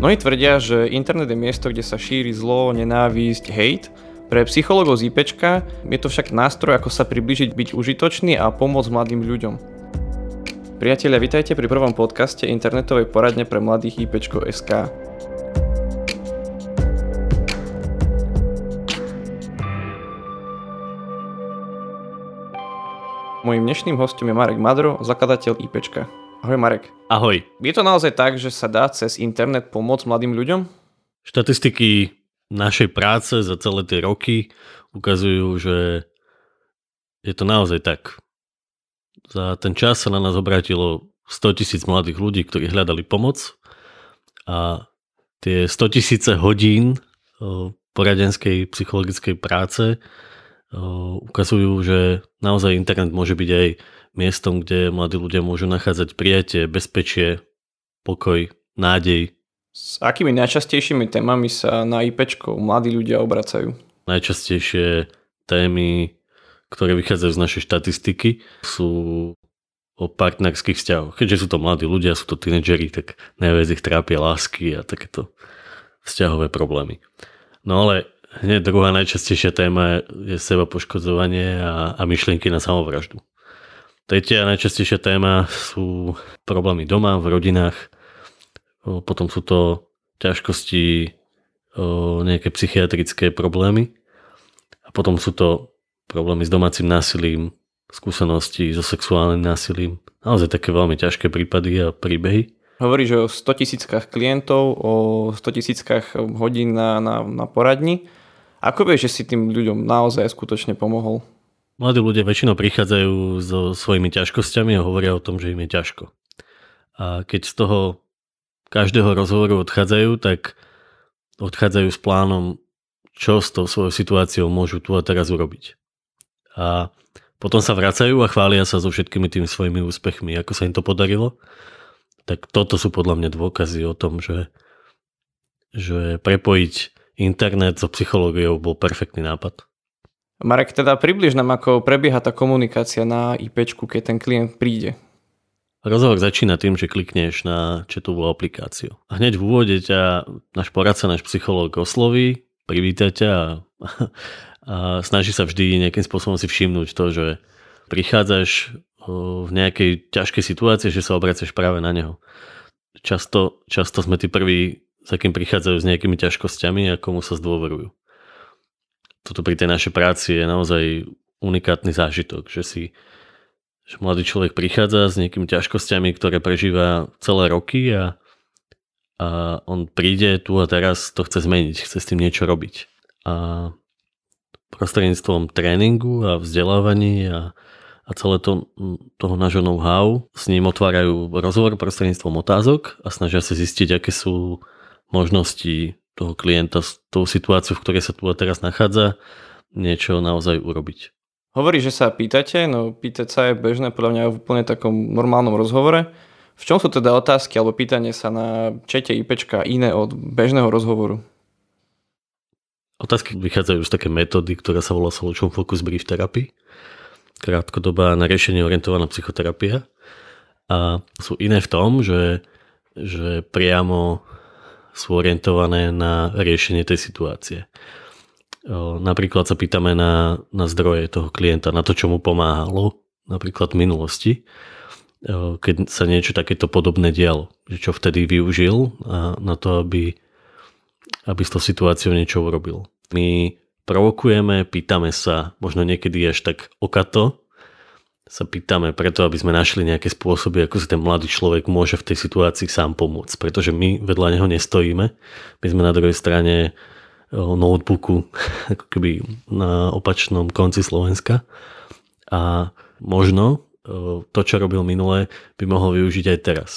Mnohí tvrdia, že internet je miesto, kde sa šíri zlo, nenávisť, hate. Pre psychologov z IPčka je to však nástroj, ako sa približiť byť užitočný a pomôcť mladým ľuďom. Priatelia, vitajte pri prvom podcaste internetovej poradne pre mladých IPčko.sk. Mojím dnešným hostom je Marek Madro, zakladateľ IPčka. Ahoj Marek. Ahoj. Je to naozaj tak, že sa dá cez internet pomôcť mladým ľuďom? Štatistiky našej práce za celé tie roky ukazujú, že je to naozaj tak. Za ten čas sa na nás obrátilo 100 tisíc mladých ľudí, ktorí hľadali pomoc a tie 100 tisíce hodín poradenskej psychologickej práce ukazujú, že naozaj internet môže byť aj miestom, kde mladí ľudia môžu nachádzať prijatie, bezpečie, pokoj, nádej. S akými najčastejšími témami sa na IPčko mladí ľudia obracajú? Najčastejšie témy, ktoré vychádzajú z našej štatistiky, sú o partnerských vzťahoch. Keďže sú to mladí ľudia, sú to tínedžeri, tak najviac ich trápia lásky a takéto vzťahové problémy. No ale hneď druhá najčastejšia téma je seba poškodzovanie a, a myšlienky na samovraždu. Tretia najčastejšia téma sú problémy doma, v rodinách, potom sú to ťažkosti, nejaké psychiatrické problémy a potom sú to problémy s domácim násilím, skúsenosti so sexuálnym násilím. Naozaj také veľmi ťažké prípady a príbehy. Hovoríš o 100 tisíckach klientov, o 100 tisíckach hodín na, na, na poradni. Ako vieš, že si tým ľuďom naozaj skutočne pomohol? Mladí ľudia väčšinou prichádzajú so svojimi ťažkosťami a hovoria o tom, že im je ťažko. A keď z toho každého rozhovoru odchádzajú, tak odchádzajú s plánom, čo s tou svojou situáciou môžu tu a teraz urobiť. A potom sa vracajú a chvália sa so všetkými tými svojimi úspechmi, ako sa im to podarilo. Tak toto sú podľa mňa dôkazy o tom, že, že prepojiť internet so psychológiou bol perfektný nápad. Marek, teda približ nám, ako prebieha tá komunikácia na IP, keď ten klient príde. Rozhovor začína tým, že klikneš na chatovú aplikáciu. A hneď v úvode ťa náš poradca, náš psychológ osloví, privíta ťa a, a snaží sa vždy nejakým spôsobom si všimnúť to, že prichádzaš v nejakej ťažkej situácii, že sa obracaš práve na neho. Často, často sme tí prví, za kým prichádzajú s nejakými ťažkosťami a komu sa zdôverujú toto pri tej našej práci je naozaj unikátny zážitok, že si že mladý človek prichádza s nejakými ťažkosťami, ktoré prežíva celé roky a, a on príde tu a teraz to chce zmeniť, chce s tým niečo robiť. A prostredníctvom tréningu a vzdelávaní a, a celé to, toho nášho know-how s ním otvárajú rozhovor prostredníctvom otázok a snažia sa zistiť, aké sú možnosti toho klienta s tou situáciou, v ktorej sa tu a teraz nachádza, niečo naozaj urobiť. Hovorí, že sa pýtate, no pýtať sa je bežné podľa mňa v úplne takom normálnom rozhovore. V čom sú teda otázky alebo pýtanie sa na čete IPčka iné od bežného rozhovoru? Otázky vychádzajú z také metódy, ktorá sa volá Solution Focus Brief Therapy. Krátkodobá na riešenie orientovaná psychoterapia. A sú iné v tom, že, že priamo sú orientované na riešenie tej situácie. Napríklad sa pýtame na, na zdroje toho klienta, na to, čo mu pomáhalo, napríklad v minulosti, keď sa niečo takéto podobné dialo, čo vtedy využil na to, aby, aby s tou situáciou niečo urobil. My provokujeme, pýtame sa, možno niekedy až tak okato, sa pýtame preto, aby sme našli nejaké spôsoby, ako si ten mladý človek môže v tej situácii sám pomôcť. Pretože my vedľa neho nestojíme. My sme na druhej strane notebooku, ako keby na opačnom konci Slovenska. A možno to, čo robil minule, by mohol využiť aj teraz.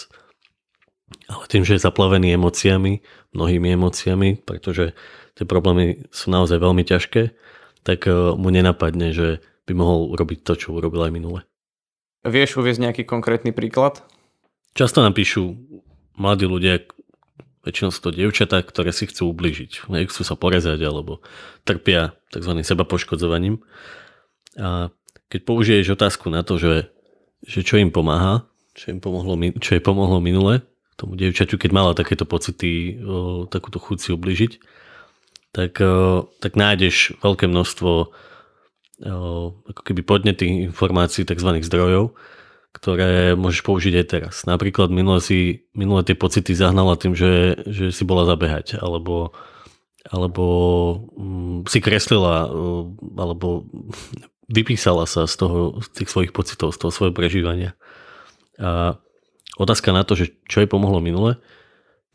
Ale tým, že je zaplavený emóciami, mnohými emóciami, pretože tie problémy sú naozaj veľmi ťažké, tak mu nenapadne, že by mohol urobiť to, čo urobil aj minule. Vieš uviezť nejaký konkrétny príklad? Často nám píšu mladí ľudia, väčšinou sú to dievčatá, ktoré si chcú ubližiť. Chcú sa porezať alebo trpia tzv. seba poškodzovaním. A keď použiješ otázku na to, že, že čo im pomáha, čo im pomohlo, čo jej pomohlo minule, tomu dievčaťu, keď mala takéto pocity, o, takúto chuť si ubližiť, tak, o, tak nájdeš veľké množstvo ako keby podnetých informácií, tzv. zdrojov, ktoré môžeš použiť aj teraz. Napríklad minule, si, minule tie pocity zahnala tým, že, že si bola zabehať, alebo, alebo um, si kreslila, alebo vypísala sa z, toho, z tých svojich pocitov, z toho svojho prežívania. A otázka na to, že čo jej pomohlo minule,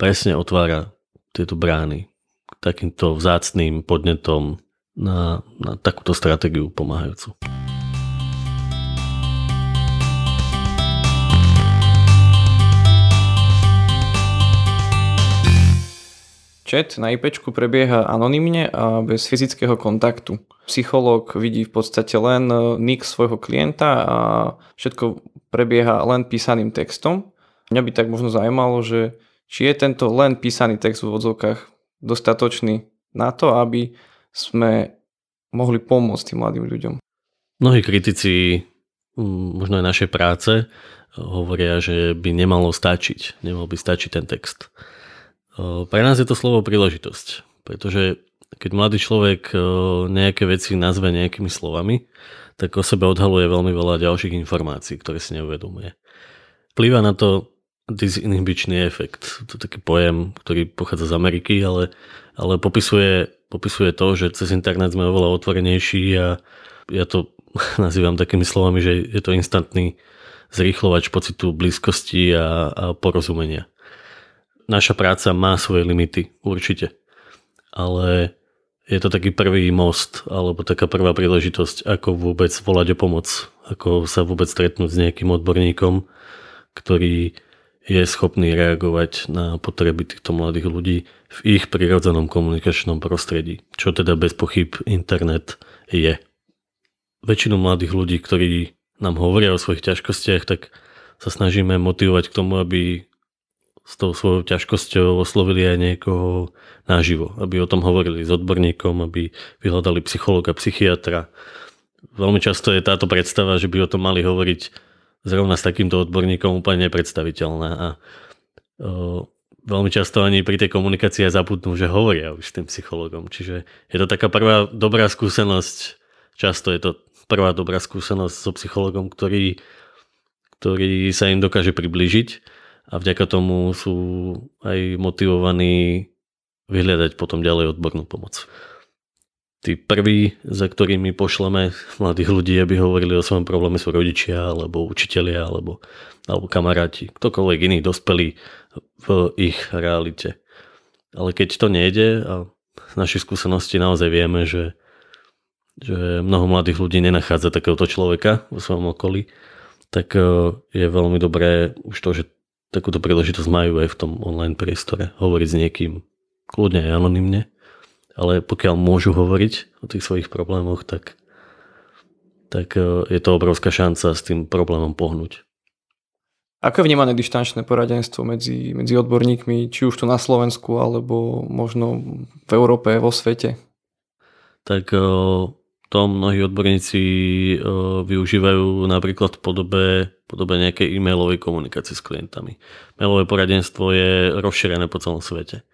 presne otvára tieto brány takýmto vzácným podnetom na, na takúto stratégiu pomáhajúcu. Chat na IP prebieha anonymne a bez fyzického kontaktu. Psychológ vidí v podstate len e, nick svojho klienta a všetko prebieha len písaným textom. Mňa by tak možno zaujímalo, že či je tento len písaný text v odzovkách dostatočný na to, aby sme mohli pomôcť tým mladým ľuďom. Mnohí kritici možno aj našej práce hovoria, že by nemalo stačiť, nemal by stačiť ten text. Pre nás je to slovo príležitosť, pretože keď mladý človek nejaké veci nazve nejakými slovami, tak o sebe odhaluje veľmi veľa ďalších informácií, ktoré si neuvedomuje. Vplýva na to disinhibičný efekt. To je taký pojem, ktorý pochádza z Ameriky, ale, ale popisuje, popisuje to, že cez internet sme oveľa otvorenejší a ja to nazývam takými slovami, že je to instantný zrýchlovač pocitu blízkosti a, a porozumenia naša práca má svoje limity, určite. Ale je to taký prvý most, alebo taká prvá príležitosť, ako vôbec volať o pomoc, ako sa vôbec stretnúť s nejakým odborníkom, ktorý je schopný reagovať na potreby týchto mladých ľudí v ich prirodzenom komunikačnom prostredí, čo teda bez pochyb internet je. Väčšinu mladých ľudí, ktorí nám hovoria o svojich ťažkostiach, tak sa snažíme motivovať k tomu, aby s tou svojou ťažkosťou oslovili aj niekoho naživo, aby o tom hovorili s odborníkom, aby vyhľadali psychologa, psychiatra. Veľmi často je táto predstava, že by o tom mali hovoriť zrovna s takýmto odborníkom úplne nepredstaviteľná a o, veľmi často ani pri tej komunikácii aj zabudnú, že hovoria už s tým psychologom. Čiže je to taká prvá dobrá skúsenosť, často je to prvá dobrá skúsenosť so psychologom, ktorý, ktorý sa im dokáže priblížiť a vďaka tomu sú aj motivovaní vyhľadať potom ďalej odbornú pomoc. Tí prví, za ktorými pošleme mladých ľudí, aby hovorili o svojom probléme, sú rodičia, alebo učitelia, alebo, alebo kamaráti, ktokoľvek iný dospelí v ich realite. Ale keď to nejde a z našej skúsenosti naozaj vieme, že, že mnoho mladých ľudí nenachádza takéhoto človeka vo svojom okolí, tak eh, je veľmi dobré už to, že takúto príležitosť majú aj v tom online priestore. Hovoriť s niekým kľudne aj anonymne, ale pokiaľ môžu hovoriť o tých svojich problémoch, tak, tak e, je to obrovská šanca s tým problémom pohnúť. Ako je vnímané dištančné poradenstvo medzi, medzi odborníkmi, či už to na Slovensku, alebo možno v Európe, vo svete? Tak e, to mnohí odborníci využívajú napríklad v podobe, podobe nejakej e-mailovej komunikácie s klientami. Mailové poradenstvo je rozšírené po celom svete.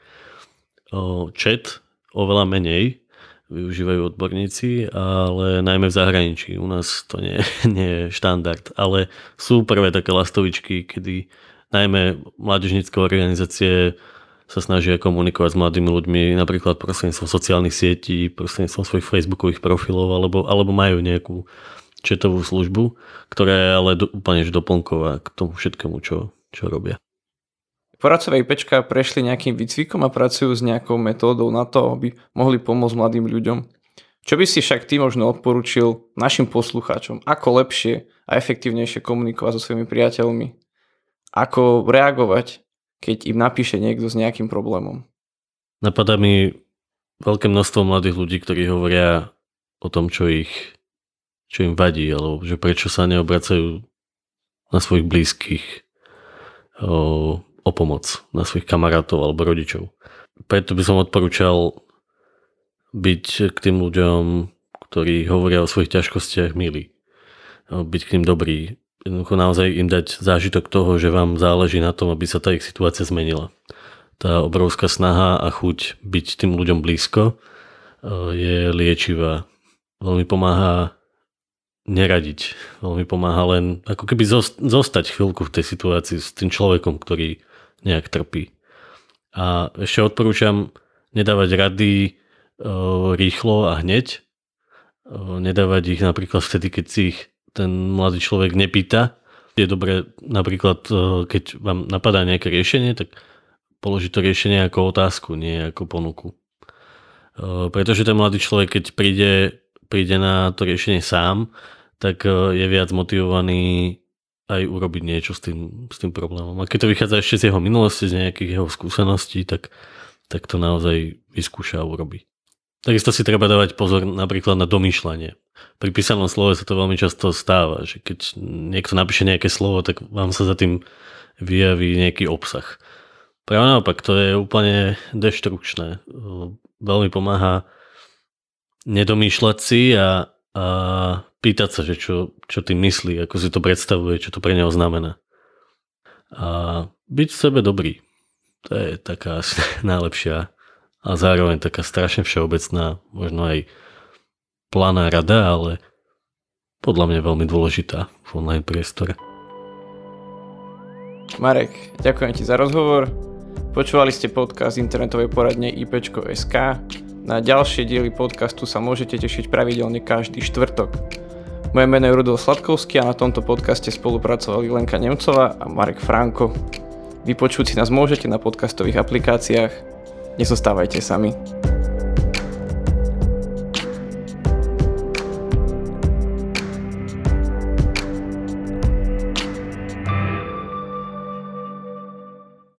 Chat oveľa menej využívajú odborníci, ale najmä v zahraničí. U nás to nie, nie je štandard, ale sú prvé také lastovičky, kedy najmä mládežnícke organizácie sa snažia komunikovať s mladými ľuďmi napríklad prostredníctvom sociálnych sietí, prostredníctvom svojich facebookových profilov alebo, alebo majú nejakú četovú službu, ktorá je ale do, úplne doplnková k tomu všetkému, čo, čo robia. Poradcové IPčka prešli nejakým výcvikom a pracujú s nejakou metódou na to, aby mohli pomôcť mladým ľuďom. Čo by si však ty možno odporučil našim poslucháčom? Ako lepšie a efektívnejšie komunikovať so svojimi priateľmi? Ako reagovať keď im napíše niekto s nejakým problémom. Napadá mi veľké množstvo mladých ľudí, ktorí hovoria o tom, čo ich čo im vadí, alebo že prečo sa neobracajú na svojich blízkych o pomoc, na svojich kamarátov alebo rodičov. Preto by som odporúčal byť k tým ľuďom, ktorí hovoria o svojich ťažkostiach milí. Byť k ním dobrý, jednoducho naozaj im dať zážitok toho, že vám záleží na tom, aby sa tá ich situácia zmenila. Tá obrovská snaha a chuť byť tým ľuďom blízko je liečivá. Veľmi pomáha neradiť. Veľmi pomáha len ako keby zostať chvíľku v tej situácii s tým človekom, ktorý nejak trpí. A ešte odporúčam nedávať rady e, rýchlo a hneď. E, nedávať ich napríklad vtedy, keď si ich ten mladý človek nepýta. Je dobré napríklad, e, keď vám napadá nejaké riešenie, tak položiť to riešenie ako otázku, nie ako ponuku. Pretože ten mladý človek, keď príde príde na to riešenie sám, tak e, je viac motivovaný aj urobiť niečo s tým, s tým problémom. A keď to vychádza ešte z jeho minulosti, z nejakých jeho skúseností, tak, tak to naozaj vyskúša a urobí. Takisto si treba dávať pozor napríklad na domýšľanie. Pri písanom slove sa to veľmi často stáva, že keď niekto napíše nejaké slovo, tak vám sa za tým vyjaví nejaký obsah. Práve naopak, to je úplne deštrukčné. Veľmi pomáha nedomýšľať si a, a pýtať sa, že čo, čo tým myslí, ako si to predstavuje, čo to pre neho znamená. A byť v sebe dobrý. To je taká najlepšia a zároveň taká strašne všeobecná, možno aj planá rada, ale podľa mňa veľmi dôležitá v online priestore. Marek, ďakujem ti za rozhovor. Počúvali ste podcast internetovej poradne ip.sk. Na ďalšie diely podcastu sa môžete tešiť pravidelne každý štvrtok. Moje meno je Rudolf Sladkovský a na tomto podcaste spolupracovali Lenka Nemcová a Marek Franko. Vypočuť si nás môžete na podcastových aplikáciách. Nezostávajte sami.